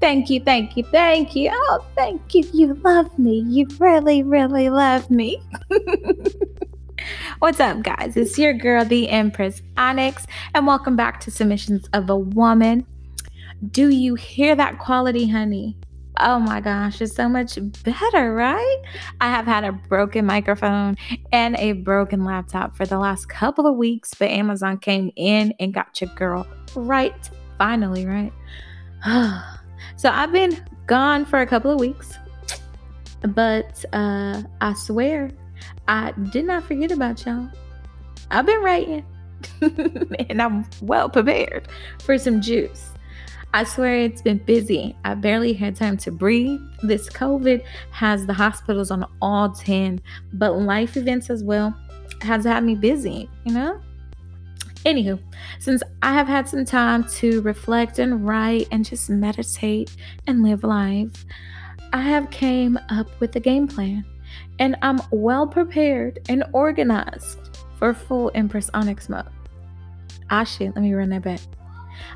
thank you, thank you, thank you. Oh, thank you. You love me. You really, really love me. What's up, guys? It's your girl, the Empress Onyx, and welcome back to Submissions of a Woman. Do you hear that quality, honey? Oh my gosh, it's so much better, right? I have had a broken microphone and a broken laptop for the last couple of weeks, but Amazon came in and got your girl right finally, right? so I've been gone for a couple of weeks, but uh, I swear I did not forget about y'all. I've been writing and I'm well prepared for some juice. I swear it's been busy. I barely had time to breathe. This COVID has the hospitals on all 10, but life events as well has had me busy, you know? Anywho, since I have had some time to reflect and write and just meditate and live life, I have came up with a game plan and I'm well prepared and organized for full Empress Onyx mode. Ah shit, let me run that back.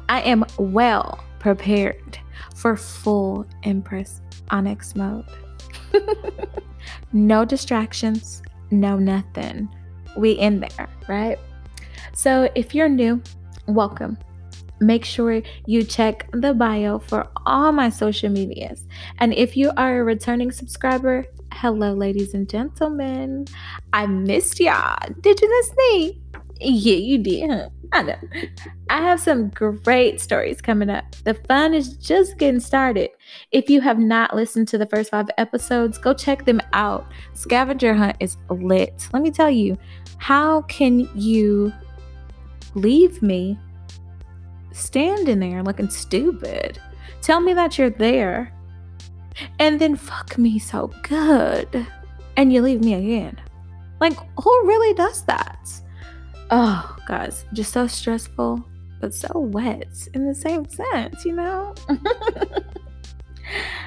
I am well prepared for full Empress Onyx mode. no distractions, no nothing. We in there, right? So if you're new, welcome. Make sure you check the bio for all my social medias. And if you are a returning subscriber, hello, ladies and gentlemen. I missed y'all. Did you miss me? Yeah, you did. I know. I have some great stories coming up. The fun is just getting started. If you have not listened to the first five episodes, go check them out. Scavenger Hunt is lit. Let me tell you, how can you leave me standing there looking stupid. Tell me that you're there. And then fuck me so good. And you leave me again. Like, who really does that? Oh, guys, just so stressful, but so wet in the same sense, you know?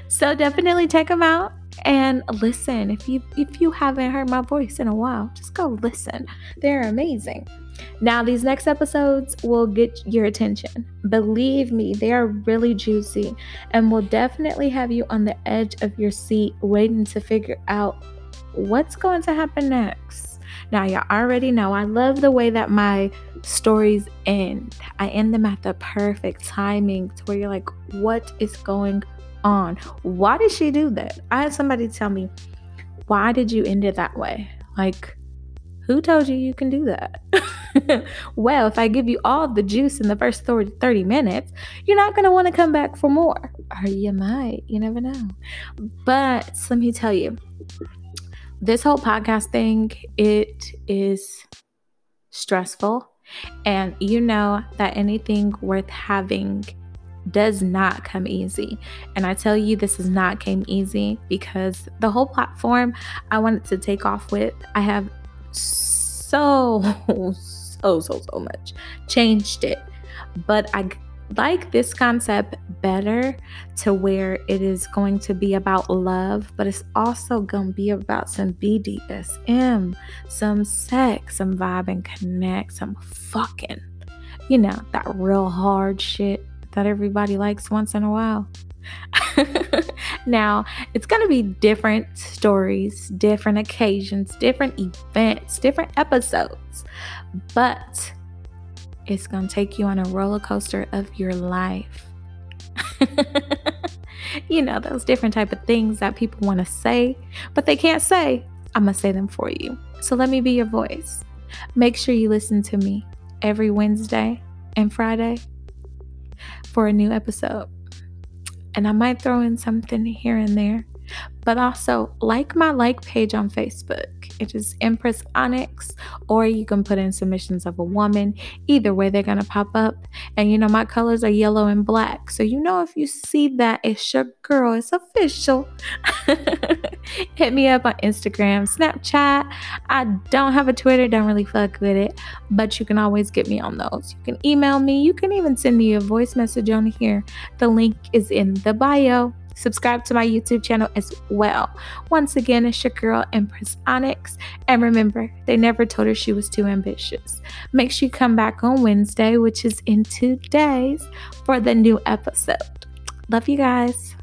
so definitely check them out and listen. If you if you haven't heard my voice in a while, just go listen. They're amazing. Now, these next episodes will get your attention. Believe me, they are really juicy and will definitely have you on the edge of your seat waiting to figure out what's going to happen next. Now, you already know I love the way that my stories end. I end them at the perfect timing to where you're like, what is going on? Why did she do that? I had somebody tell me, why did you end it that way? Like, who told you you can do that? well, if I give you all the juice in the first 30 minutes, you're not going to want to come back for more. Or you might. You never know. But let me tell you, this whole podcast thing, it is stressful. And you know that anything worth having does not come easy. And I tell you, this has not came easy because the whole platform I wanted to take off with, I have so, so, so, so much. Changed it. But I like this concept better to where it is going to be about love, but it's also going to be about some BDSM, some sex, some vibe and connect, some fucking, you know, that real hard shit that everybody likes once in a while. now, it's going to be different stories, different occasions, different events, different episodes, but it's going to take you on a roller coaster of your life. you know, those different type of things that people want to say, but they can't say. I'm going to say them for you. So let me be your voice. Make sure you listen to me every Wednesday and Friday for a new episode and I might throw in something here and there. But also, like my like page on Facebook. It is Empress Onyx, or you can put in submissions of a woman. Either way, they're going to pop up. And you know, my colors are yellow and black. So, you know, if you see that, it's your girl, it's official. Hit me up on Instagram, Snapchat. I don't have a Twitter, don't really fuck with it, but you can always get me on those. You can email me, you can even send me a voice message on here. The link is in the bio subscribe to my YouTube channel as well. Once again, it's your girl Empress Onyx. And remember, they never told her she was too ambitious. Make sure you come back on Wednesday, which is in two days, for the new episode. Love you guys.